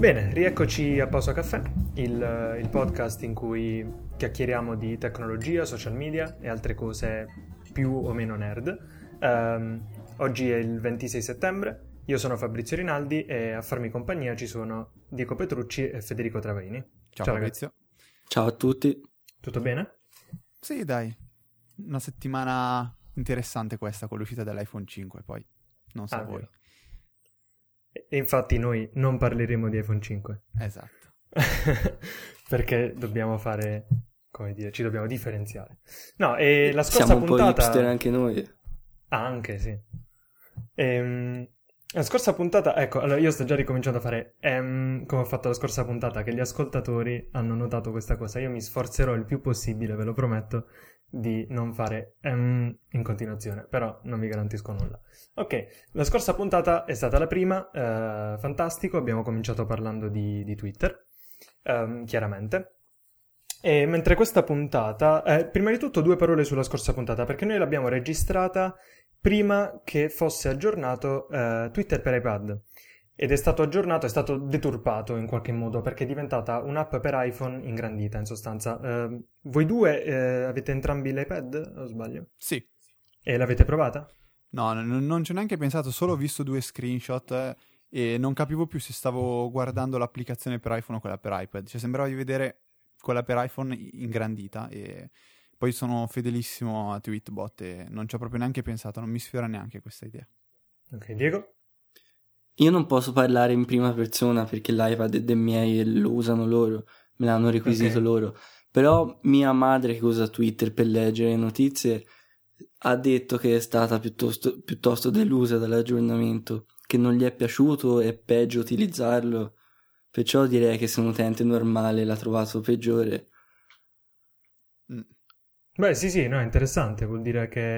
Bene, rieccoci a Pausa Caffè, il, il, podcast in cui chiacchieriamo di tecnologia, social media e altre cose più o meno nerd. Um, oggi è il 26 settembre, io sono Fabrizio Rinaldi e a farmi compagnia ci sono Diego Petrucci e Federico Travaini. Ciao, Ciao Fabrizio. Ciao a tutti. Tutto bene? Sì, dai. Una settimana interessante questa con l'uscita dell'iPhone 5, poi non so ah, voi. Vero. E infatti noi non parleremo di iPhone 5. Esatto. Perché dobbiamo fare, come dire, ci dobbiamo differenziare. No, e la scorsa Siamo puntata... Siamo un po' anche noi. Ah, anche, sì. Ehm... La scorsa puntata, ecco, allora io sto già ricominciando a fare ehm, come ho fatto la scorsa puntata, che gli ascoltatori hanno notato questa cosa. Io mi sforzerò il più possibile, ve lo prometto, di non fare ehm in continuazione, però non vi garantisco nulla. Ok, la scorsa puntata è stata la prima, eh, fantastico, abbiamo cominciato parlando di, di Twitter, ehm, chiaramente. E mentre questa puntata, eh, prima di tutto due parole sulla scorsa puntata, perché noi l'abbiamo registrata prima che fosse aggiornato eh, Twitter per iPad. Ed è stato aggiornato, è stato deturpato in qualche modo perché è diventata un'app per iPhone ingrandita in sostanza. Uh, voi due uh, avete entrambi l'iPad o sbaglio? Sì. E l'avete provata? No, n- non ci ho neanche pensato, solo ho visto due screenshot eh, e non capivo più se stavo guardando l'applicazione per iPhone o quella per iPad. Cioè sembrava di vedere quella per iPhone ingrandita e poi sono fedelissimo a Tweetbot e non ci ho proprio neanche pensato, non mi sfiora neanche questa idea. Ok, Diego? Io non posso parlare in prima persona perché l'iPad è dei miei e lo usano loro, me l'hanno requisito okay. loro. Però mia madre che usa Twitter per leggere notizie ha detto che è stata piuttosto, piuttosto delusa dall'aggiornamento, che non gli è piaciuto e peggio utilizzarlo. Perciò direi che se un utente normale l'ha trovato peggiore. Mm. Beh, sì, sì, no, è interessante, vuol dire che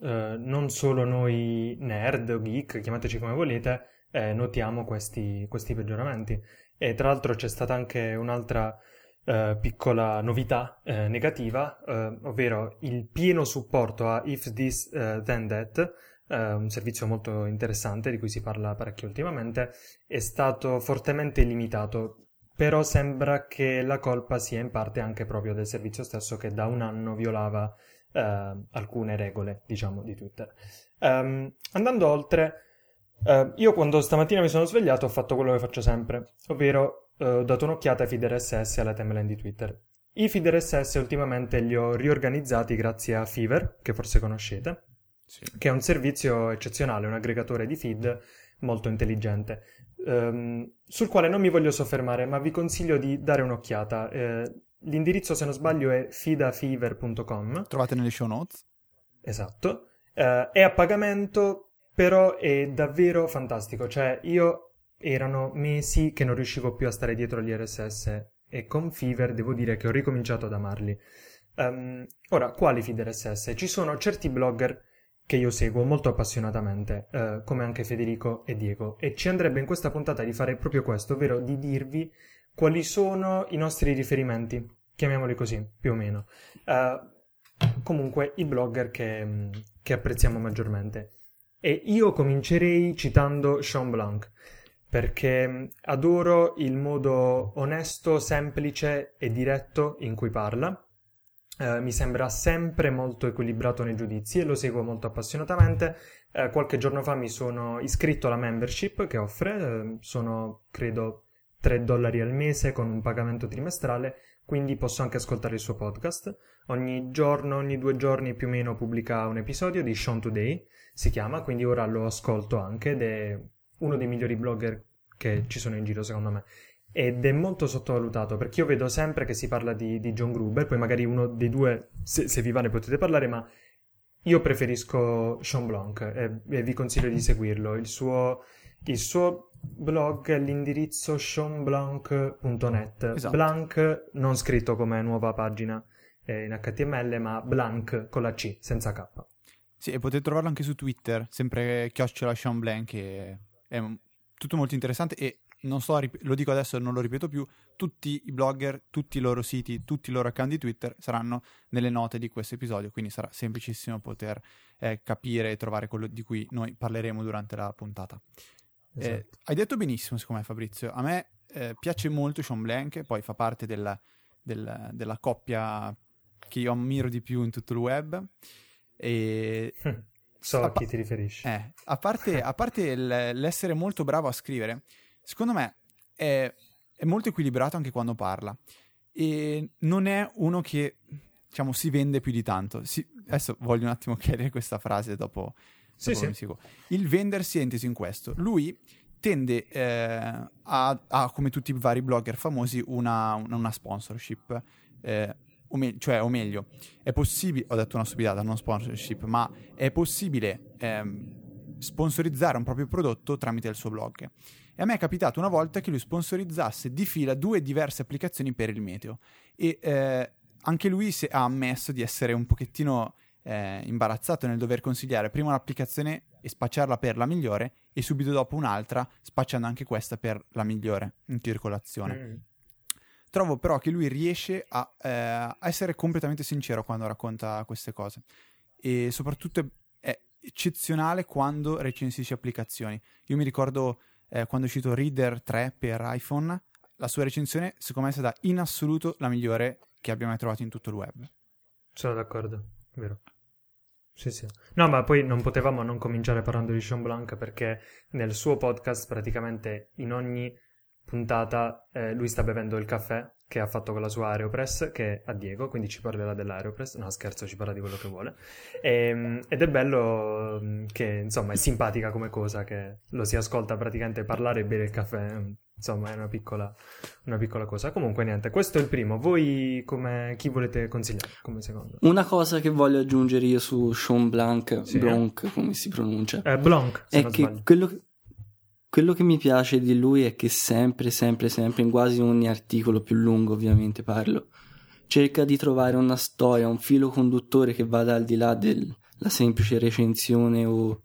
eh, non solo noi nerd o geek, chiamateci come volete, eh, notiamo questi, questi, peggioramenti. E tra l'altro c'è stata anche un'altra eh, piccola novità eh, negativa, eh, ovvero il pieno supporto a If This uh, Then That, eh, un servizio molto interessante di cui si parla parecchio ultimamente, è stato fortemente limitato. Però sembra che la colpa sia in parte anche proprio del servizio stesso che da un anno violava alcune regole, diciamo, di Twitter. Um, andando oltre, Uh, io quando stamattina mi sono svegliato ho fatto quello che faccio sempre, ovvero uh, ho dato un'occhiata ai feed RSS e alla timeline di Twitter. I feed RSS ultimamente li ho riorganizzati grazie a Fever, che forse conoscete, sì. che è un servizio eccezionale, un aggregatore di feed molto intelligente, um, sul quale non mi voglio soffermare, ma vi consiglio di dare un'occhiata. Uh, l'indirizzo, se non sbaglio, è fidafever.com. Trovate nelle show notes. Esatto. è a pagamento però è davvero fantastico, cioè io erano mesi che non riuscivo più a stare dietro agli RSS e con Fever devo dire che ho ricominciato ad amarli. Um, ora, quali feed RSS? Ci sono certi blogger che io seguo molto appassionatamente, uh, come anche Federico e Diego, e ci andrebbe in questa puntata di fare proprio questo, ovvero di dirvi quali sono i nostri riferimenti, chiamiamoli così, più o meno. Uh, comunque, i blogger che, che apprezziamo maggiormente. E io comincerei citando Sean Blanc, perché adoro il modo onesto, semplice e diretto in cui parla. Uh, mi sembra sempre molto equilibrato nei giudizi e lo seguo molto appassionatamente. Uh, qualche giorno fa mi sono iscritto alla membership che offre, uh, sono credo 3 dollari al mese con un pagamento trimestrale, quindi posso anche ascoltare il suo podcast. Ogni giorno, ogni due giorni più o meno pubblica un episodio di Sean Today si chiama, quindi ora lo ascolto anche ed è uno dei migliori blogger che ci sono in giro secondo me. Ed è molto sottovalutato perché io vedo sempre che si parla di, di John Gruber, poi magari uno dei due, se, se vi va ne potete parlare, ma io preferisco Sean Blanc e, e vi consiglio di seguirlo. Il suo, il suo blog è l'indirizzo seanblanc.net. Esatto. Blanc non scritto come nuova pagina eh, in HTML, ma Blanc con la C, senza K. Sì, e potete trovarlo anche su Twitter, sempre chiocciola Sean Blank, che è tutto molto interessante e non so, lo dico adesso e non lo ripeto più, tutti i blogger, tutti i loro siti, tutti i loro account di Twitter saranno nelle note di questo episodio, quindi sarà semplicissimo poter eh, capire e trovare quello di cui noi parleremo durante la puntata. Eh, esatto. Eh, hai detto benissimo, secondo me Fabrizio, a me eh, piace molto Sean Blank, poi fa parte della, della, della coppia che io ammiro di più in tutto il web. E... So a, chi ti riferisci. Eh, a parte, a parte l'essere molto bravo a scrivere, secondo me è, è, molto equilibrato anche quando parla. E non è uno che, diciamo, si vende più di tanto. Si, adesso voglio un attimo chiarire questa frase dopo. Sì, dopo sì. Il vendersi è inteso in questo. Lui tende eh, a, a, come tutti i vari blogger famosi, una, una sponsorship. Eh, o, me- cioè, o meglio, è possibile, ho detto una stupidata, non sponsorship, ma è possibile ehm, sponsorizzare un proprio prodotto tramite il suo blog. E a me è capitato una volta che lui sponsorizzasse di fila due diverse applicazioni per il meteo. E eh, anche lui si- ha ammesso di essere un pochettino eh, imbarazzato nel dover consigliare prima un'applicazione e spacciarla per la migliore e subito dopo un'altra spacciando anche questa per la migliore in circolazione. Mm. Trovo però che lui riesce a, eh, essere completamente sincero quando racconta queste cose e soprattutto è, è eccezionale quando recensisce applicazioni. Io mi ricordo eh, quando è uscito Reader 3 per iPhone, la sua recensione secondo me è stata in assoluto la migliore che abbia mai trovato in tutto il web. Sono d'accordo, vero. Sì, sì. No, ma poi non potevamo non cominciare parlando di Sean Blanc perché nel suo podcast praticamente in ogni puntata eh, lui sta bevendo il caffè che ha fatto con la sua Aeropress che è a Diego, quindi ci parlerà dell'Aeropress, no scherzo, ci parla di quello che vuole. E, ehm, ed è bello mm, che insomma è simpatica come cosa che lo si ascolta praticamente parlare e bere il caffè, insomma è una piccola, una piccola cosa. Comunque niente, questo è il primo, voi come, chi volete consigliare come secondo? Una cosa che voglio aggiungere io su Sean Blanc, sì, Blanc come si pronuncia? Eh, Blanc, è che sbaglio. quello che quello che mi piace di lui è che sempre, sempre, sempre, in quasi ogni articolo più lungo ovviamente parlo, cerca di trovare una storia, un filo conduttore che vada al di là della semplice recensione o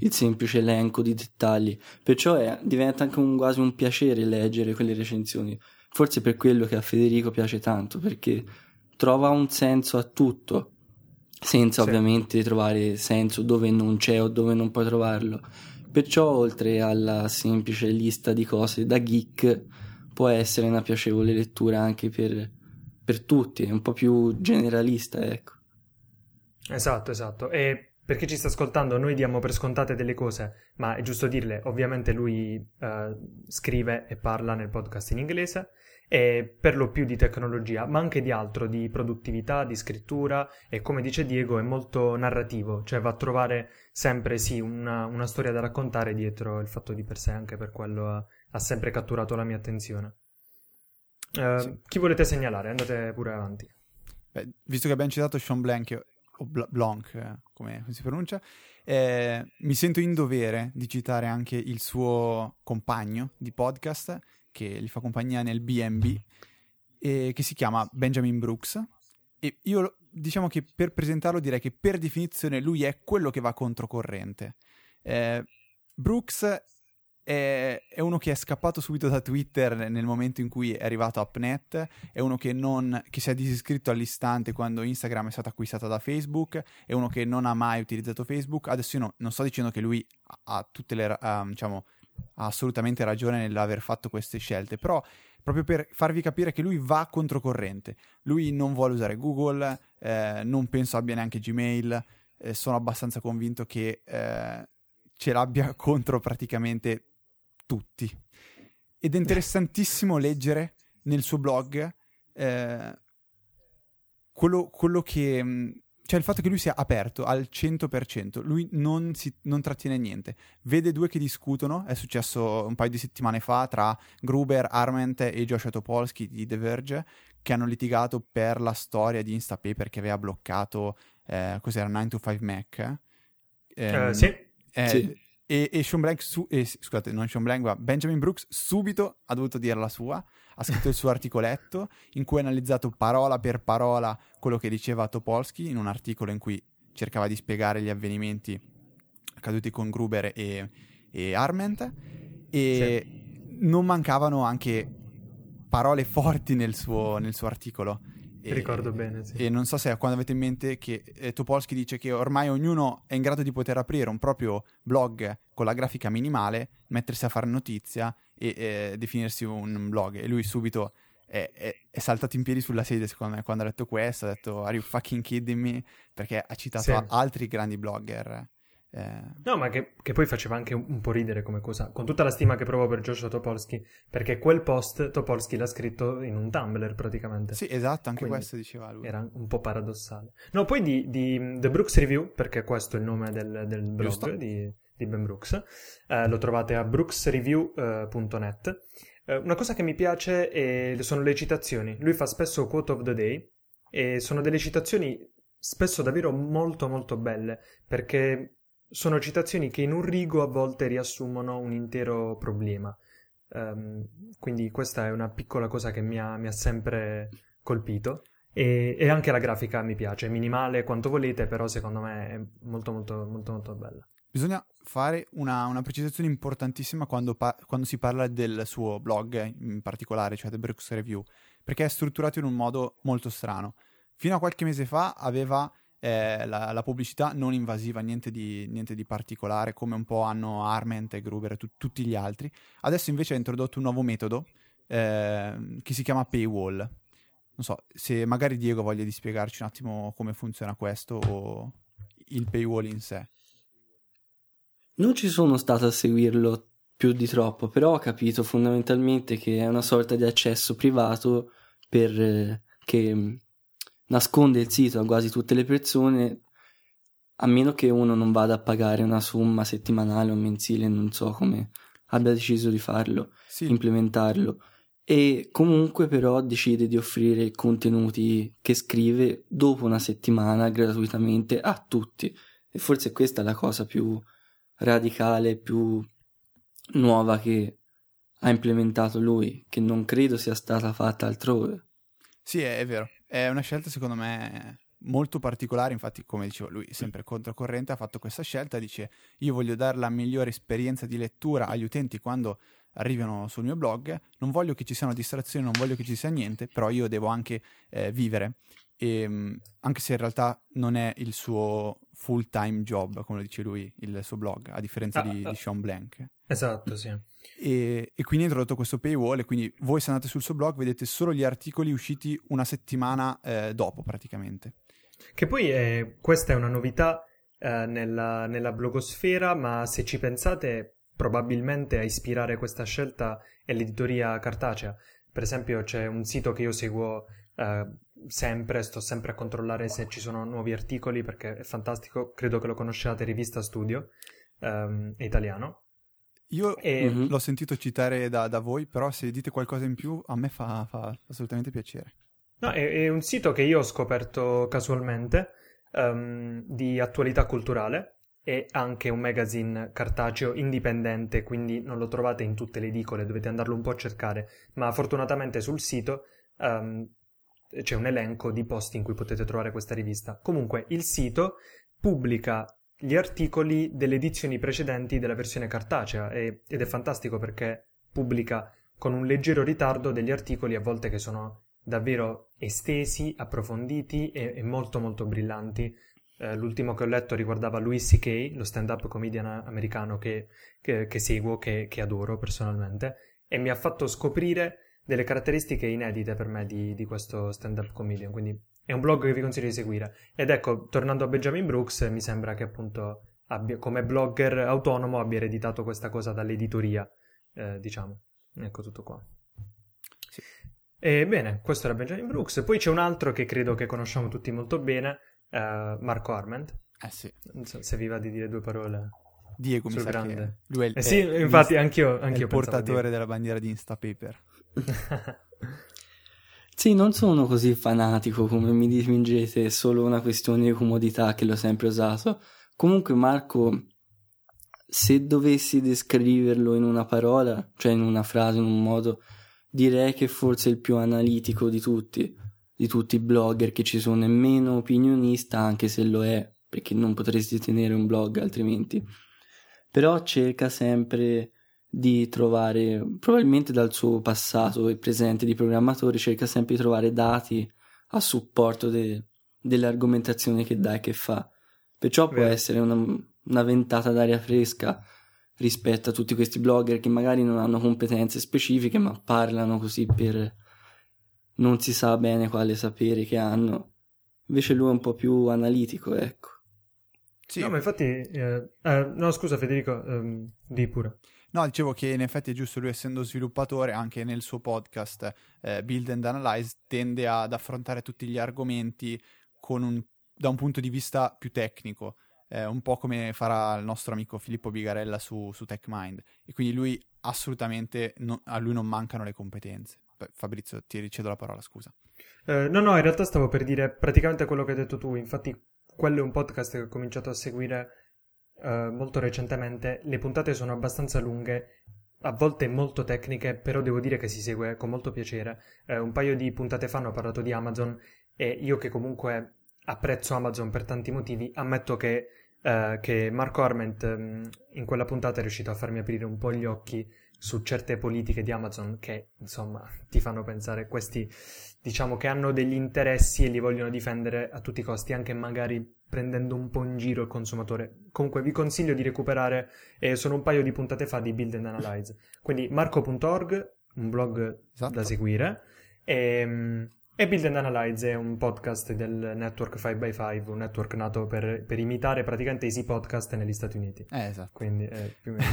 il semplice elenco di dettagli. Perciò è, diventa anche un, quasi un piacere leggere quelle recensioni. Forse per quello che a Federico piace tanto, perché trova un senso a tutto, senza sì. ovviamente trovare senso dove non c'è o dove non puoi trovarlo Perciò, oltre alla semplice lista di cose da geek, può essere una piacevole lettura anche per, per tutti, è un po' più generalista, ecco. Esatto, esatto. E perché ci sta ascoltando, noi diamo per scontate delle cose, ma è giusto dirle, ovviamente lui uh, scrive e parla nel podcast in inglese, e per lo più di tecnologia, ma anche di altro, di produttività, di scrittura e come dice Diego è molto narrativo, cioè va a trovare sempre sì una, una storia da raccontare dietro il fatto di per sé, anche per quello ha, ha sempre catturato la mia attenzione. Uh, sì. Chi volete segnalare? Andate pure avanti. Beh, visto che abbiamo citato Sean Blank, o Blanc, eh, come si pronuncia, eh, mi sento in dovere di citare anche il suo compagno di podcast che gli fa compagnia nel BNB, e che si chiama Benjamin Brooks. E io diciamo che per presentarlo direi che per definizione lui è quello che va controcorrente. Eh, Brooks è, è, uno che è scappato subito da Twitter nel momento in cui è arrivato a Upnet, è uno che, non, che si è disiscritto all'istante quando Instagram è stato acquistato da Facebook, è uno che non ha mai utilizzato Facebook. Adesso io no, non sto dicendo che lui ha tutte le... Uh, diciamo, ha assolutamente ragione nell'aver fatto queste scelte, però proprio per farvi capire che lui va controcorrente. Lui non vuole usare Google, eh, non penso abbia neanche Gmail, eh, sono abbastanza convinto che eh, ce l'abbia contro praticamente tutti. Ed è interessantissimo leggere nel suo blog eh, quello, quello che mm, cioè il fatto che lui sia aperto al 100%, lui non, si, non trattiene niente, vede due che discutono, è successo un paio di settimane fa tra Gruber, Arment e Joshua Topolsky di The Verge, che hanno litigato per la storia di Instapaper che aveva bloccato, eh, cos'era, 9 to 5 Mac. Eh, uh, sì. Eh, sì. E, e Sean Blank, su, eh, scusate, non Sean Blank, ma Benjamin Brooks subito ha dovuto dire la sua, ha scritto il suo articoletto in cui ha analizzato parola per parola quello che diceva Topolsky in un articolo in cui cercava di spiegare gli avvenimenti accaduti con Gruber e, e Arment e sì. non mancavano anche parole forti nel suo, nel suo articolo E, Ricordo bene, sì. E non so se quando avete in mente che eh, Topolsky dice che ormai ognuno è in grado di poter aprire un proprio blog con la grafica minimale, mettersi a fare notizia e eh, definirsi un blog. E lui subito è, è, è, saltato in piedi sulla sedia, secondo me, quando ha detto questo, ha detto Are you fucking kidding me? Perché ha citato sì. altri grandi blogger. Eh... No, ma che, che, poi faceva anche un, po' ridere come cosa, con tutta la stima che provo per Joshua Topolsky, perché quel post Topolsky l'ha scritto in un Tumblr praticamente. Sì, esatto, anche Quindi questo diceva lui. Era un po' paradossale. No, poi di, di The Brooks Review, perché questo è il nome del, del blog di, di, Ben Brooks, eh, lo trovate a brooksreview.net. Eh, una cosa che mi piace sono le citazioni. Lui fa spesso quote of the day e sono delle citazioni spesso davvero molto molto belle, perché sono citazioni che in un rigo a volte riassumono un intero problema. Um, quindi questa è una piccola cosa che mi ha, mi ha sempre colpito. E, e, anche la grafica mi piace, minimale quanto volete, però secondo me è molto molto molto molto bella. Bisogna fare una, una precisazione importantissima quando, pa- quando, si parla del suo blog in particolare, cioè The Brooks Review, perché è strutturato in un modo molto strano. Fino a qualche mese fa aveva eh, la, la, pubblicità non invasiva, niente di, niente di, particolare, come un po' hanno Arment e Gruber e tu, tutti gli altri. Adesso invece ha introdotto un nuovo metodo eh, che si chiama Paywall. Non so, se magari Diego voglia di spiegarci un attimo come funziona questo o il paywall in sé. Non ci sono stato a seguirlo più di troppo, però ho capito fondamentalmente che è una sorta di accesso privato per eh, che nasconde il sito a quasi tutte le persone, a meno che uno non vada a pagare una somma settimanale o mensile, non so come abbia deciso di farlo, sì. implementarlo. E comunque però decide di offrire i contenuti che scrive dopo una settimana gratuitamente a tutti. E forse questa è la cosa più radicale, più nuova che ha implementato lui, che non credo sia stata fatta altrove. Sì, è, è vero. È una scelta secondo me molto particolare, infatti come dicevo lui, sempre controcorrente, ha fatto questa scelta, dice io voglio dare la migliore esperienza di lettura agli utenti quando arrivano sul mio blog, non voglio che ci siano distrazioni, non voglio che ci sia niente, però io devo anche eh, vivere, e, ehm, anche se in realtà non è il suo full time job, come lo dice lui, il suo blog, a differenza ah, di, ah. di Sean Blank. Esatto, sì. E, e, quindi ha introdotto questo paywall e quindi voi se andate sul suo blog vedete solo gli articoli usciti una settimana eh, dopo praticamente. Che poi è, questa è una novità eh, nella, nella blogosfera, ma se ci pensate probabilmente a ispirare questa scelta è l'editoria cartacea. Per esempio c'è un sito che io seguo eh, sempre, sto sempre a controllare se ci sono nuovi articoli perché è fantastico, credo che lo conosciate, Rivista Studio, ehm, è italiano io e... mm-hmm. l'ho sentito citare da, da, voi, però se dite qualcosa in più a me fa, fa assolutamente piacere. No, è, è, un sito che io ho scoperto casualmente um, di attualità culturale e anche un magazine cartaceo indipendente, quindi non lo trovate in tutte le edicole, dovete andarlo un po' a cercare, ma fortunatamente sul sito um, c'è un elenco di posti in cui potete trovare questa rivista. Comunque il sito pubblica gli articoli delle edizioni precedenti della versione cartacea e, ed è fantastico perché pubblica con un leggero ritardo degli articoli a volte che sono davvero estesi, approfonditi e, e molto molto brillanti. Eh, l'ultimo che ho letto riguardava Louis C.K., lo stand-up comedian americano che, che, che seguo, che, che, adoro personalmente, e mi ha fatto scoprire delle caratteristiche inedite per me di, di questo stand-up comedian, quindi è un blog che vi consiglio di seguire. Ed ecco, tornando a Benjamin Brooks, mi sembra che appunto abbia, come blogger autonomo abbia ereditato questa cosa dall'editoria, eh, diciamo. Ecco tutto qua. Sì. E bene, questo era Benjamin Brooks. Poi c'è un altro che credo che conosciamo tutti molto bene, eh, Marco Arment. Eh sì. Non so se vi va di dire due parole. Diego mi sa grande. che lui è il, eh sì, è, infatti anch'io, anch'io il portatore della bandiera di Instapaper. Sì, non sono così fanatico come mi dipingete, è solo una questione di comodità che l'ho sempre usato. Comunque, Marco, se dovessi descriverlo in una parola, cioè in una frase, in un modo, direi che forse è il più analitico di tutti, di tutti i blogger che ci sono, è meno opinionista, anche se lo è, perché non potresti tenere un blog altrimenti. Però cerca sempre di trovare, probabilmente dal suo passato e presente di programmatore, cerca sempre di trovare dati a supporto de, delle argomentazioni che dà e che fa. Perciò può Vero. essere una, una ventata d'aria fresca rispetto a tutti questi blogger che magari non hanno competenze specifiche ma parlano così per non si sa bene quale sapere che hanno. Invece lui è un po' più analitico, ecco. Sì. No, ma infatti... eh, eh, no, scusa Federico, ehm, di pure. No, dicevo che in effetti è giusto, lui essendo sviluppatore, anche nel suo podcast eh, Build and Analyze, tende ad affrontare tutti gli argomenti un- da un punto di vista più tecnico, eh, un po' come farà il nostro amico Filippo Bigarella su, su TechMind. E quindi lui assolutamente, no- a lui non mancano le competenze. Fabrizio, ti ricevo la parola, scusa. Eh, no, no, in realtà stavo per dire praticamente quello che hai detto tu. Infatti, quello è un podcast che ho cominciato a seguire eh, molto recentemente. Le puntate sono abbastanza lunghe, a volte molto tecniche, però devo dire che si segue con molto piacere. Eh, un paio di puntate fa hanno parlato di Amazon e io che comunque apprezzo Amazon per tanti motivi, ammetto che, eh, che Marco Arment ehm, in quella puntata è riuscito a farmi aprire un po' gli occhi su certe politiche di Amazon che, insomma, ti fanno pensare questi diciamo che hanno degli interessi e li vogliono difendere a tutti i costi, anche magari prendendo un po' in giro il consumatore. Comunque vi consiglio di recuperare, eh, sono un paio di puntate fa di Build and Analyze. Quindi marco.org, un blog Esatto. da seguire, e, e Build and Analyze è un podcast del network 5x5, un network nato per, per imitare praticamente Easy Podcast negli Stati Uniti. Eh, esatto. Quindi è più o meno...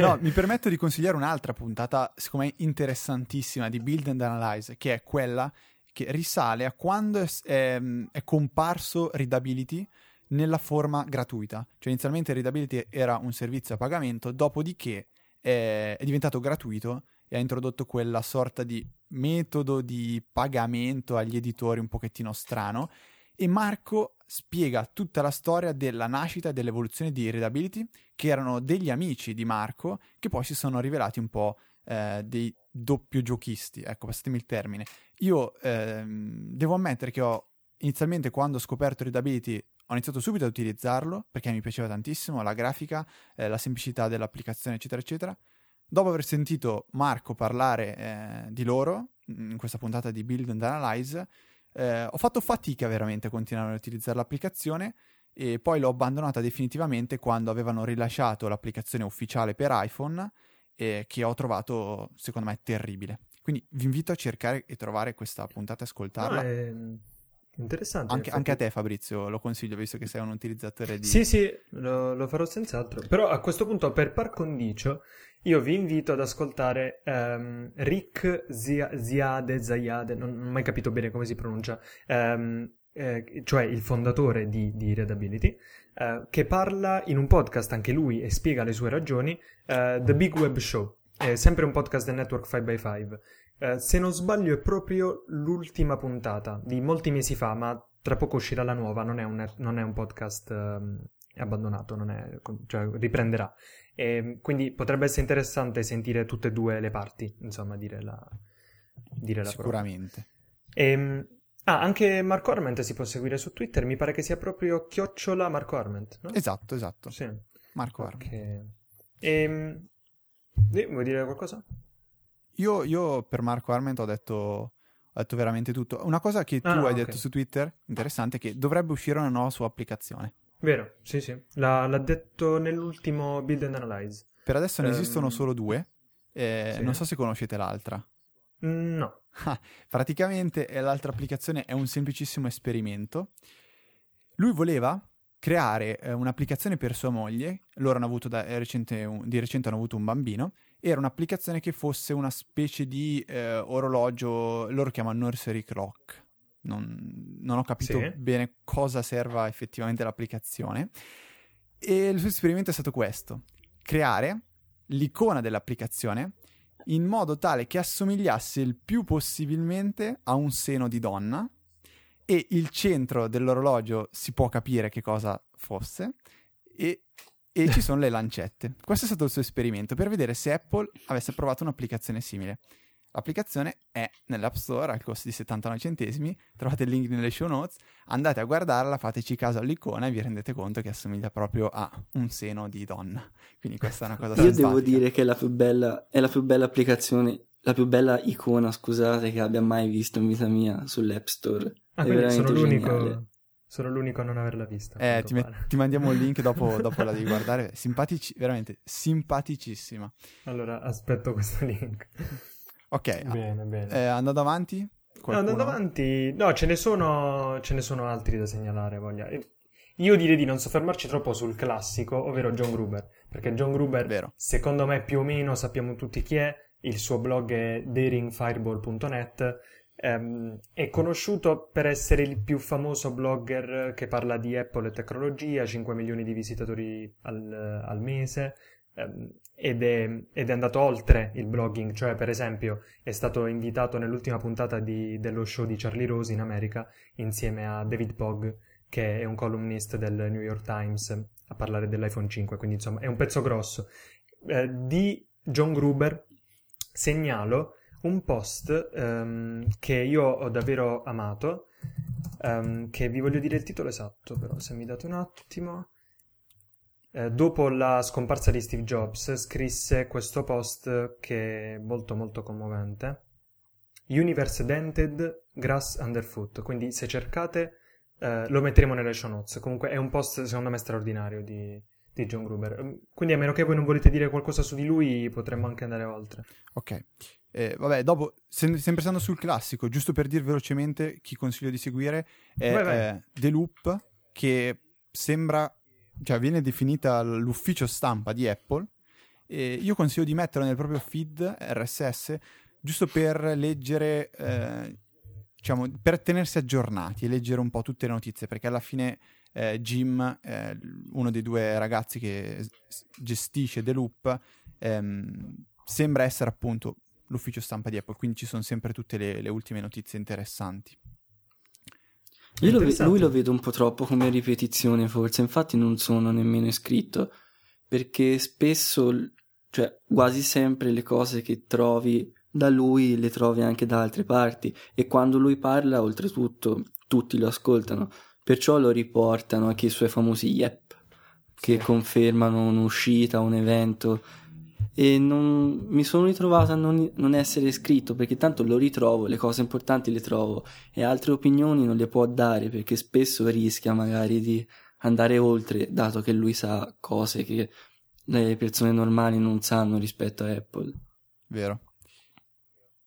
no, mi permetto di consigliare un'altra puntata, secondo me interessantissima, di Build and Analyze, che è quella che risale a quando è, è- è comparso Readability nella forma gratuita. Cioè inizialmente Readability era un servizio a pagamento, dopodiché è, è diventato gratuito e ha introdotto quella sorta di metodo di pagamento agli editori un pochettino strano e Marco spiega tutta la storia della nascita e dell'evoluzione di Readability, che erano degli amici di Marco, che poi si sono rivelati un po' eh, dei doppio giochisti, ecco, passatemi il termine. Io ehm, devo ammettere che ho inizialmente quando ho scoperto Readability ho iniziato subito ad utilizzarlo perché mi piaceva tantissimo la grafica, eh, la semplicità dell'applicazione, eccetera, eccetera. Dopo aver sentito Marco parlare eh, di loro in questa puntata di Build and Analyze, eh, ho fatto fatica veramente a continuare a utilizzare l'applicazione e poi l'ho abbandonata definitivamente quando avevano rilasciato l'applicazione ufficiale per iPhone eh, che ho trovato secondo me terribile. Quindi vi invito a cercare e trovare questa puntata e ascoltarla. No, è interessante. anche, anche a te Fabrizio lo consiglio visto che sei un utilizzatore di... Sì, sì, lo, lo farò senz'altro. Però a questo punto, per par condicio, io vi invito ad ascoltare ehm, Rick Zia- Ziade, Zayade, non, non ho mai capito bene come si pronuncia, ehm, eh, cioè il fondatore di, di Readability, eh, che parla in un podcast anche lui e spiega le sue ragioni, eh, The Big Web Show, è sempre un podcast del network 5x5. Eh, se non sbaglio è proprio l'ultima puntata di molti mesi fa, ma tra poco uscirà la nuova, non è un, non è un podcast ehm, abbandonato, non è, cioè riprenderà. E, quindi potrebbe essere interessante sentire tutte e due le parti, insomma, dire la, dire la. Sicuramente. Ehm, ah, anche Marco Arment si può seguire su Twitter, mi pare che sia proprio chiocciola Marco Arment, no? Esatto, esatto. Sì. Marco Armi. Ok. Ehm, eh, vuoi dire qualcosa? Io, io per Marco Arment ho detto, ho detto veramente tutto. Una cosa che tu Ah, hai ok. detto su Twitter, interessante, è che dovrebbe uscire una nuova sua applicazione. Vero, sì, sì. L'ha, l'ha detto nell'ultimo Build and Analyze. Per adesso ne Ehm, esistono solo due. eh, sì. Non so se conoscete l'altra. Mm, No. Ah, praticamente l'altra applicazione è un semplicissimo esperimento. Lui voleva creare eh, un'applicazione per sua moglie, loro hanno avuto da, eh, recente un- di recente hanno avuto un bambino, era un'applicazione che fosse una specie di eh, orologio, loro chiamano nursery clock. Non, non ho capito Sì. bene cosa serva effettivamente l'applicazione. E il suo esperimento è stato questo: creare l'icona dell'applicazione in modo tale che assomigliasse il più possibilmente a un seno di donna e il centro dell'orologio si può capire che cosa fosse e, e ci sono le lancette. Questo è stato il suo esperimento per vedere se Apple avesse provato un'applicazione simile. L'applicazione è nell'App Store al costo di 79 centesimi, trovate il link nelle show notes, andate a guardarla, fateci caso all'icona e vi rendete conto che assomiglia proprio a un seno di donna. Quindi questa è una cosa Io devo dire che è la più bella, è la più bella applicazione la più bella icona, scusate, che abbia mai visto in vita mia sull'App Store. Ah, quindi sono l'unico, sono l'unico a non averla vista. Eh, ti, me- pare. ti mandiamo il link dopo, dopo la devi guardare. Simpatici, veramente simpaticissima. Allora, aspetto questo link. Ok, Bene, bene. eh, andando avanti. No, andando avanti, no, ce ne sono, ce ne sono altri da segnalare. Voglia. Io direi di non soffermarci troppo sul classico, ovvero John Gruber, perché John Gruber, Vero. secondo me, più o meno sappiamo tutti chi è. Il suo blog è daringfireball.net. ehm, è conosciuto per essere il più famoso blogger che parla di Apple e tecnologia, 5 milioni di visitatori al, al mese. ehm, ed è, ed è andato oltre il blogging, cioè per esempio è stato invitato nell'ultima puntata di- dello show di Charlie Rose in America insieme a David Pogg, che è un columnist del New York Times, a parlare dell'iPhone 5, quindi insomma è un pezzo grosso. Eh, di John Gruber segnalo un post ehm, che io ho davvero amato, ehm, che vi voglio dire il titolo esatto, però se mi date un attimo. Eh, dopo la scomparsa di Steve Jobs, scrisse questo post che è molto molto commovente. Universe Dented, Grass Underfoot. Quindi se cercate eh, lo metteremo nelle show notes. Comunque è un post secondo me straordinario di, di John Gruber. Quindi a meno che voi non volete dire qualcosa su di lui, potremmo anche andare oltre. Ok. Eh, vabbè, dopo, se- sempre stando sul classico, giusto per dire velocemente chi consiglio di seguire, è Vai, vai. eh, The Loop, che sembra, cioè viene definita l'ufficio stampa di Apple. E io consiglio di metterlo nel proprio feed RSS, giusto per leggere, eh, diciamo, per tenersi aggiornati e leggere un po' tutte le notizie, perché alla fine eh, Jim, eh, uno dei due ragazzi che gestisce The Loop, ehm, sembra essere appunto l'ufficio stampa di Apple, quindi ci sono sempre tutte le, le ultime notizie interessanti. Io lo ve- lui lo vedo un po' troppo come ripetizione, forse, infatti non sono nemmeno iscritto, perché spesso, cioè quasi sempre le cose che trovi da lui le trovi anche da altre parti e quando lui parla, oltretutto, tutti lo ascoltano, perciò lo riportano anche i suoi famosi yep, che confermano un'uscita, un evento e non, mi sono ritrovato a non, non essere iscritto perché tanto lo ritrovo, le cose importanti le trovo e altre opinioni non le può dare perché spesso rischia magari di andare oltre, dato che lui sa cose che le persone normali non sanno rispetto a Apple. Vero?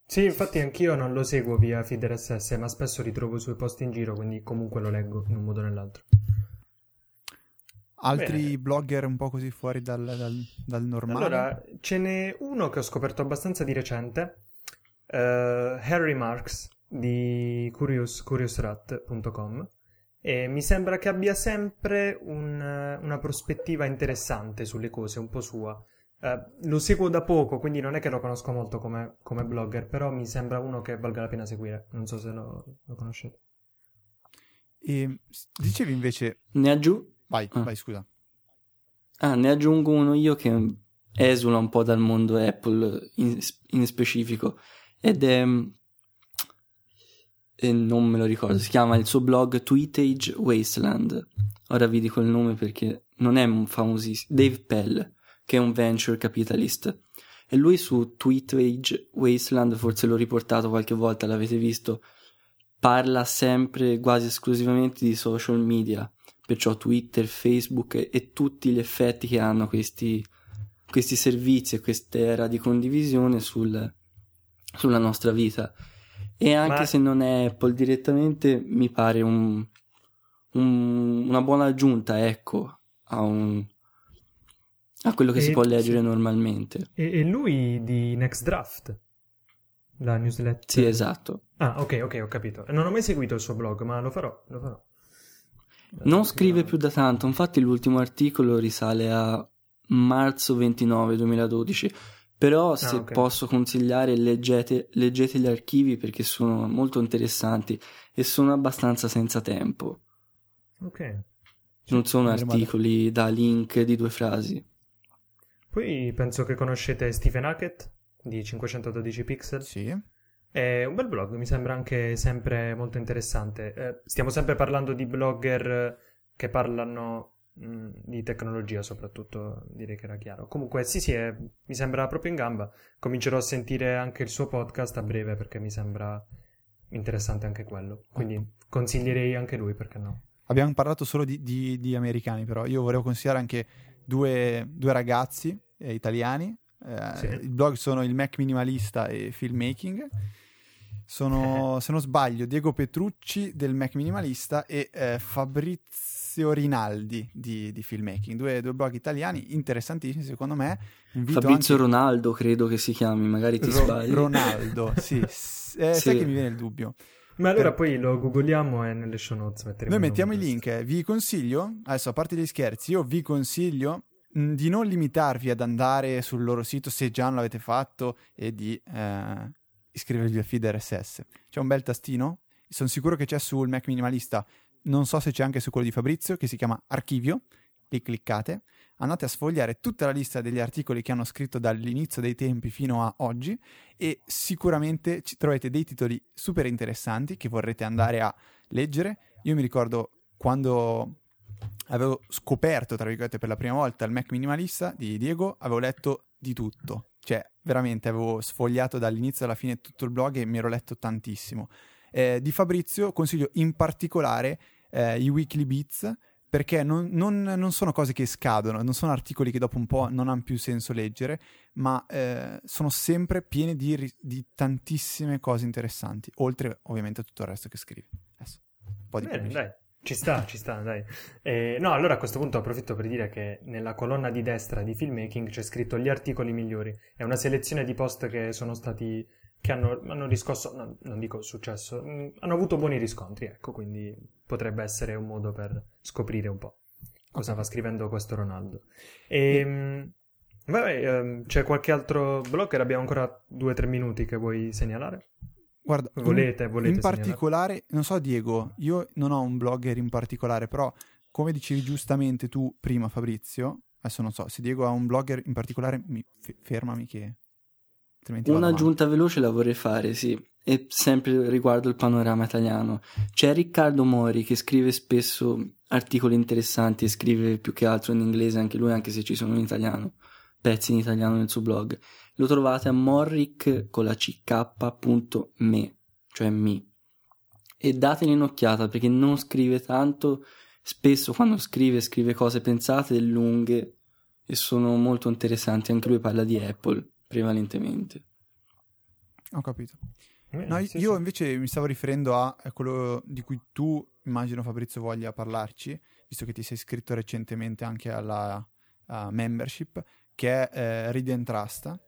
Sì, infatti anch'io non lo seguo via feed RSS, ma spesso ritrovo i suoi post in giro, quindi comunque lo leggo in un modo o nell'altro. Altri Bene. blogger un po' così fuori dal, dal- dal normale? Allora, ce n'è uno che ho scoperto abbastanza di recente, eh, Harry Marks di Curious, curiousrat.com e mi sembra che abbia sempre un, una prospettiva interessante sulle cose, un po' sua. Eh, lo seguo da poco, quindi non è che lo conosco molto come, come blogger, però mi sembra uno che valga la pena seguire. Non so se lo, lo conoscete. E dicevi invece... Ne aggiungo... Vai, Ah. vai, scusa. Ah, ne aggiungo uno io che esula un po' dal mondo Apple in, in specifico ed è e non me lo ricordo, si chiama il suo blog Tweetage Wasteland. Ora vi dico il nome perché non è un famosissimo Dave Pell, che è un venture capitalist. E lui su Tweetage Wasteland, forse l'ho riportato qualche volta, l'avete visto, parla sempre quasi esclusivamente di social media, perciò Twitter, Facebook e, e tutti gli effetti che hanno questi, questi servizi e quest'era di condivisione sul- sulla nostra vita. E anche Ma- se non è Apple direttamente, mi pare un- un- una buona aggiunta, ecco, a, un- a quello che E- si può leggere sì. normalmente. E, e lui di Next Draft, la newsletter. Sì, esatto. Ah, ok, ok, ho capito. Non ho mai seguito il suo blog, ma lo farò, lo farò. Non scrive più da tanto, infatti l'ultimo articolo risale a marzo 29 2012, però se Ah, ok. posso consigliare leggete, leggete gli archivi perché sono molto interessanti e sono abbastanza senza tempo. Ok. Non sono articoli da link di due frasi. Poi penso che conoscete Stephen Hackett di 512 pixel. Sì. È un bel blog, mi sembra anche sempre molto interessante. Eh, stiamo sempre parlando di blogger che parlano mm, di tecnologia soprattutto direi che era chiaro. Comunque sì sì, è, mi sembra proprio in gamba. Comincerò a sentire anche il suo podcast a breve perché mi sembra interessante anche quello. Quindi consiglierei anche lui perché no. Abbiamo parlato solo di, di, di americani però, io volevo consigliare anche due, due ragazzi eh, italiani. Eh, sì. Il blog sono il Mac Minimalista e Filmmaking. Sono, se non sbaglio, Diego Petrucci del Mac Minimalista e eh, Fabrizio Rinaldi di, di Filmmaking. Due, due, blog italiani interessantissimi, secondo me. Invito Fabrizio anche... Ronaldo, credo che si chiami, magari ti Ro- sbagli. Ronaldo, sì. Eh, sì. Sai che mi viene il dubbio. Ma allora per... poi lo googliamo e nelle show notes metteremo Noi mettiamo i link. Vi consiglio, adesso a parte gli scherzi, io vi consiglio di non limitarvi ad andare sul loro sito se già non l'avete fatto e di eh, iscrivervi al feed RSS. C'è un bel tastino, sono sicuro che c'è sul Mac Minimalista, non so se c'è anche su quello di Fabrizio, che si chiama Archivio, li cliccate, andate a sfogliare tutta la lista degli articoli che hanno scritto dall'inizio dei tempi fino a oggi e sicuramente ci trovate dei titoli super interessanti che vorrete andare a leggere. Io mi ricordo quando avevo scoperto, tra virgolette, per la prima volta il Mac minimalista di Diego, avevo letto di tutto. Cioè, veramente avevo sfogliato dall'inizio alla fine tutto il blog e mi ero letto tantissimo. Eh, di Fabrizio consiglio in particolare eh, i weekly beats perché non, non, non, sono cose che scadono, non sono articoli che dopo un po' non hanno più senso leggere, ma eh, sono sempre pieni di, di, tantissime cose interessanti, oltre ovviamente a tutto il resto che scrive. Adesso, un po' di Bene, dai. Ci sta, ci sta, dai. Eh, no, allora a questo punto approfitto per dire che nella colonna di destra di filmmaking c'è scritto gli articoli migliori. È una selezione di post che sono stati. che hanno, hanno riscosso. No, non dico successo, mh, mm, hanno avuto buoni riscontri, ecco, quindi potrebbe essere un modo per scoprire un po' cosa okay. va scrivendo questo Ronaldo. E. Mh, vabbè, ehm, c'è qualche altro blogger? Abbiamo ancora due o tre minuti che vuoi segnalare? Guarda, volete, in, volete in particolare, non so Diego, io non ho un blogger in particolare, però come dicevi giustamente tu prima Fabrizio, adesso non so, se Diego ha un blogger in particolare, mi, f- fermami che... Un'aggiunta veloce la vorrei fare, sì, e sempre riguardo il panorama italiano. C'è Riccardo Mori che scrive spesso articoli interessanti e scrive più che altro in inglese anche lui, anche se ci sono in italiano, pezzi in italiano nel suo blog lo trovate a morric con la ck.me, cioè mi. E datene un'occhiata perché non scrive tanto, spesso quando scrive scrive cose pensate e lunghe e sono molto interessanti, anche lui parla di Apple prevalentemente. Ho capito. Eh, no, io invece mi stavo riferendo a quello di cui tu, immagino Fabrizio, voglia parlarci, visto che ti sei iscritto recentemente anche alla membership, che è eh, Read and Trust,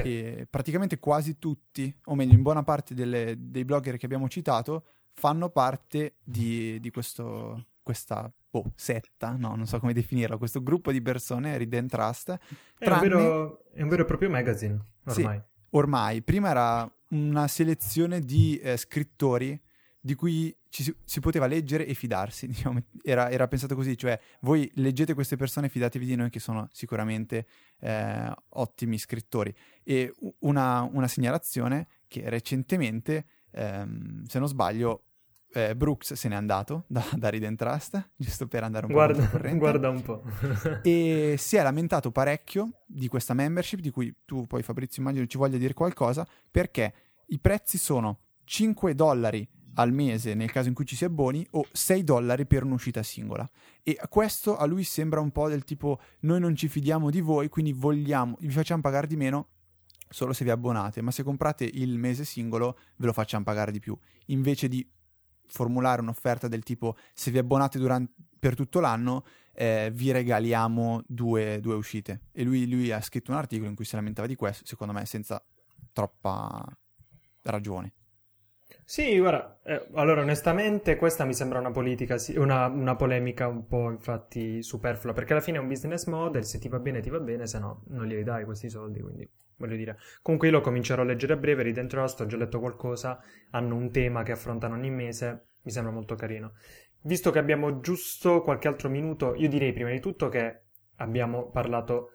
sì. Praticamente quasi tutti, o meglio, in buona parte delle, dei blogger che abbiamo citato, fanno parte di, di questo, questa boh, setta, no, non so come definirlo, questo gruppo di persone, Read Trust. È, tranne... un vero, è un vero e proprio magazine, ormai. Sì, ormai. Prima era una selezione di eh, scrittori di cui ci si, poteva leggere e fidarsi, diciamo, era, era, pensato così, cioè voi leggete queste persone e fidatevi di noi che sono sicuramente eh, ottimi scrittori. E una, una, segnalazione che recentemente, ehm, se non sbaglio, eh, Brooks se n'è andato da, da Read Trust, giusto per andare un guarda, po' Guarda un po'. e si è lamentato parecchio di questa membership, di cui tu poi Fabrizio immagino ci voglia dire qualcosa, perché i prezzi sono 5 dollari al mese nel caso in cui ci si abboni o 6 dollari per un'uscita singola. E questo a lui sembra un po' del tipo noi non ci fidiamo di voi, quindi vogliamo, vi facciamo pagare di meno solo se vi abbonate, ma se comprate il mese singolo ve lo facciamo pagare di più. Invece di formulare un'offerta del tipo se vi abbonate durante, per tutto l'anno eh, vi regaliamo due, due uscite. E lui, lui ha scritto un articolo in cui si lamentava di questo, secondo me senza troppa ragione. Sì, guarda, eh, allora onestamente questa mi sembra una politica, una, una, polemica un po' infatti superflua, perché alla fine è un business model, se ti va bene ti va bene, se no non glieli dai questi soldi, quindi voglio dire. Comunque io lo comincerò a leggere a breve, Read Trust, ho già letto qualcosa, hanno un tema che affrontano ogni mese, mi sembra molto carino. Visto che abbiamo giusto qualche altro minuto, io direi prima di tutto che abbiamo parlato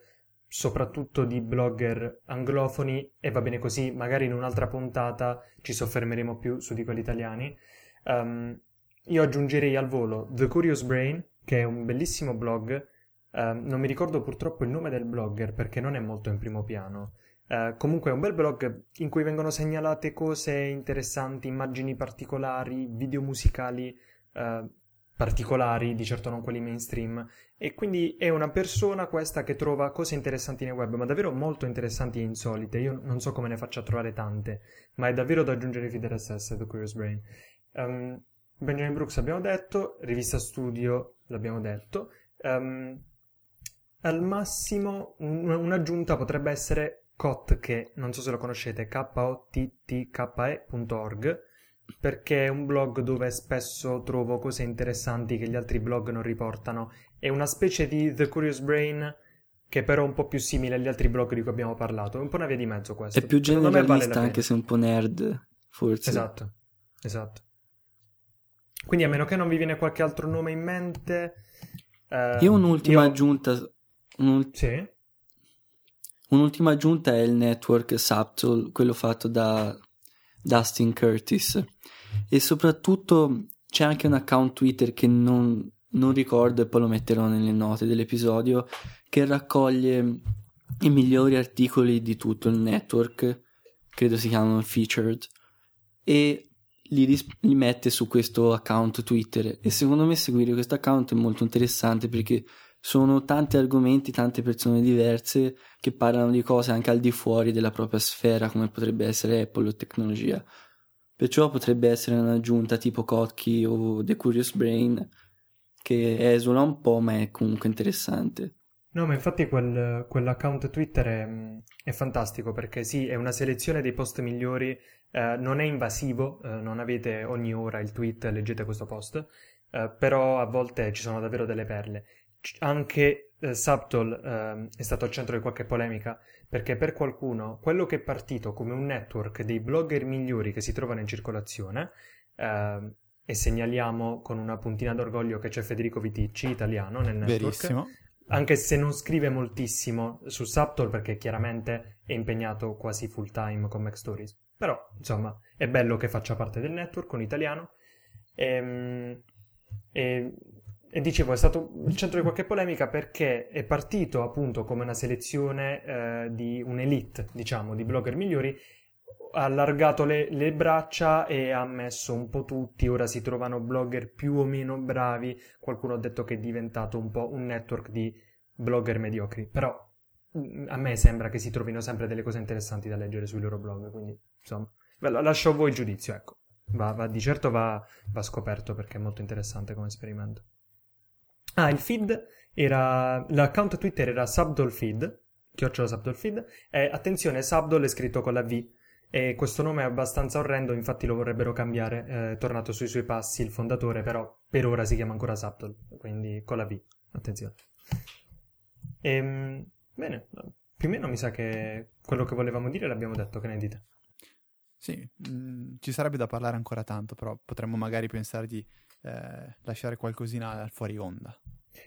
soprattutto di blogger anglofoni e va bene così, magari in un'altra puntata ci soffermeremo più su di quelli italiani. Um, io aggiungerei al volo The Curious Brain, che è un bellissimo blog. Uh, non mi ricordo purtroppo il nome del blogger perché non è molto in primo piano. Uh, comunque è un bel blog in cui vengono segnalate cose interessanti, immagini particolari, video musicali uh, particolari, di certo non quelli mainstream. E quindi è una persona questa che trova cose interessanti nel web, ma davvero molto interessanti e insolite. Io non so come ne faccia a trovare tante, ma è davvero da aggiungere feed RSS, The Curious Brain. Um, Benjamin Brooks abbiamo detto, rivista studio l'abbiamo detto. Um, al massimo un, un'aggiunta potrebbe essere COT, non so se lo conoscete, k-o-t-t-k-e.org perché è un blog dove spesso trovo cose interessanti che gli altri blog non riportano. È una specie di The Curious Brain che però è un po' più simile agli altri blog di cui abbiamo parlato. È un po' una via di mezzo questo. È più generalista vale anche se un po' nerd, forse. Esatto, esatto. Quindi a meno che non vi viene qualche altro nome in mente... Eh, io un'ultima io... aggiunta... Un'ult... Sì? Un'ultima aggiunta è il network Subtle, quello fatto da Dustin Curtis. E soprattutto c'è anche un account Twitter che non, non ricordo e poi lo metterò nelle note dell'episodio che raccoglie i migliori articoli di tutto il network credo si chiamano featured e li, ris- li, mette su questo account Twitter. E secondo me seguire questo account è molto interessante perché sono tanti argomenti, tante persone diverse che parlano di cose anche al di fuori della propria sfera come potrebbe essere Apple o tecnologia Perciò potrebbe essere un'aggiunta tipo Kotkey o The Curious Brain che esula un po' ma è comunque interessante. No, ma infatti quel, quell'account Twitter è, è, fantastico perché sì, è una selezione dei post migliori, eh, non è invasivo, eh, non avete ogni ora il tweet, leggete questo post, eh, però a volte ci sono davvero delle perle. Anche eh, Subtle eh, è stato al centro di qualche polemica perché per qualcuno quello che è partito come un network dei blogger migliori che si trovano in circolazione, eh, e segnaliamo con una puntina d'orgoglio che c'è Federico Viticci, italiano, nel network. Verissimo. Anche se non scrive moltissimo su Subtol perché chiaramente è impegnato quasi full time con Mac Stories. Però, insomma, è bello che faccia parte del network con italiano. E, ehm, e e dicevo, è stato il centro di qualche polemica perché è partito appunto come una selezione eh, di un'elite, diciamo, di blogger migliori, ha allargato le, le, braccia e ha messo un po' tutti, ora si trovano blogger più o meno bravi, qualcuno ha detto che è diventato un po' un network di blogger mediocri, però mm, a me sembra che si trovino sempre delle cose interessanti da leggere sui loro blog, quindi insomma, lascio a voi il giudizio, ecco. Va, va, di certo va, va scoperto perché è molto interessante come esperimento. Ah, il feed era... l'account Twitter era subdolfeed, chiocciola subdolfeed, e attenzione, subdol è scritto con la V, e questo nome è abbastanza orrendo, infatti lo vorrebbero cambiare, eh, è tornato sui suoi passi il fondatore, però per ora si chiama ancora Subdol, quindi con la V, attenzione. Ehm, bene, più o meno mi sa che quello che volevamo dire l'abbiamo detto, che ne dite? Sì, mh, mm, ci sarebbe da parlare ancora tanto, però potremmo magari pensare di eh, lasciare qualcosina fuori onda.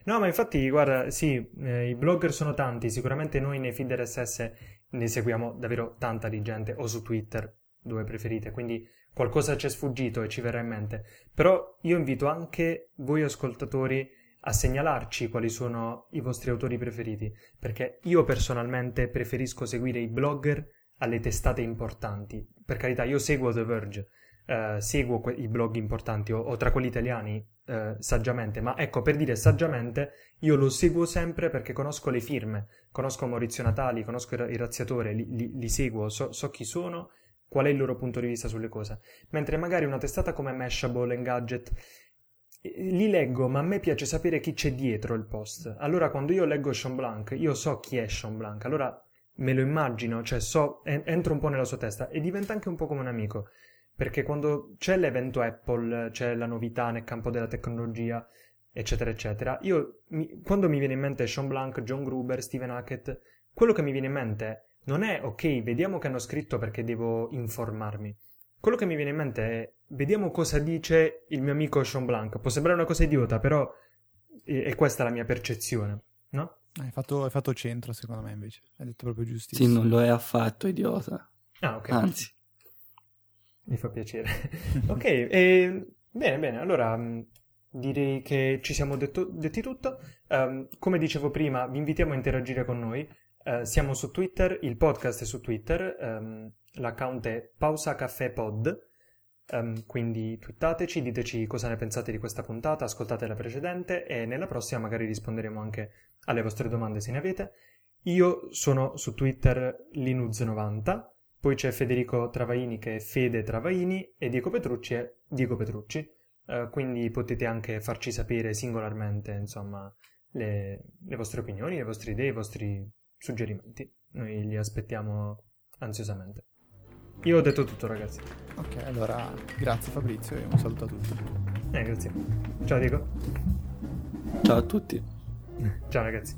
No, ma infatti, guarda, sì, eh, i blogger sono tanti, sicuramente noi nei feed RSS ne seguiamo davvero tanta di gente, o su Twitter, dove preferite, quindi qualcosa ci è sfuggito e ci verrà in mente. Però io invito anche voi ascoltatori a segnalarci quali sono i vostri autori preferiti, perché io personalmente preferisco seguire i blogger alle testate importanti. Per carità, io seguo The Verge, eh, seguo que- i blog importanti o, o, tra quelli italiani eh, saggiamente, ma ecco per dire saggiamente io lo seguo sempre perché conosco le firme, conosco Maurizio Natali, conosco il, il razziatore, li, li, li seguo, so, so, chi sono, qual è il loro punto di vista sulle cose. Mentre magari una testata come Mashable, Engadget li leggo, ma a me piace sapere chi c'è dietro il post. Allora, quando io leggo Sean Blanc, io so chi è Sean Blanc, allora me lo immagino, cioè so, entro un po' nella sua testa e diventa anche un po' come un amico. Perché quando c'è l'evento Apple, c'è la novità nel campo della tecnologia, eccetera, eccetera, io mi, quando mi viene in mente Sean Blanc, John Gruber, Steven Hackett, quello che mi viene in mente non è ok, vediamo che hanno scritto perché devo informarmi. Quello che mi viene in mente è vediamo cosa dice il mio amico Sean Blanc. Può sembrare una cosa idiota, però è, è questa la mia percezione, no? Hai fatto, hai fatto centro, secondo me, invece. Hai detto proprio giustissimo. Sì, non lo è affatto idiota. Ah, ok. Anzi. Mi fa piacere. ok, e, bene, bene. Allora, mm, direi che ci siamo detto, detti tutto. Um, come dicevo prima, vi invitiamo a interagire con noi. Uh, siamo su Twitter, il podcast è su Twitter, um, l'account è Pausa Caffè Pod. Um, quindi twittateci, diteci cosa ne pensate di questa puntata, ascoltate la precedente e nella prossima magari risponderemo anche alle vostre domande se ne avete. Io sono su Twitter Linuz90, poi c'è Federico Travaini che è Fede Travaini e Diego Petrucci è Diego Petrucci. Uh, quindi potete anche farci sapere singolarmente, insomma, le, le vostre opinioni, le vostre idee, i vostri suggerimenti. Noi li aspettiamo ansiosamente. Io ho detto tutto, ragazzi. Ok, allora grazie Fabrizio e un saluto a tutti. Eh, grazie. Ciao Diego. Ciao a tutti. Ciao ragazzi.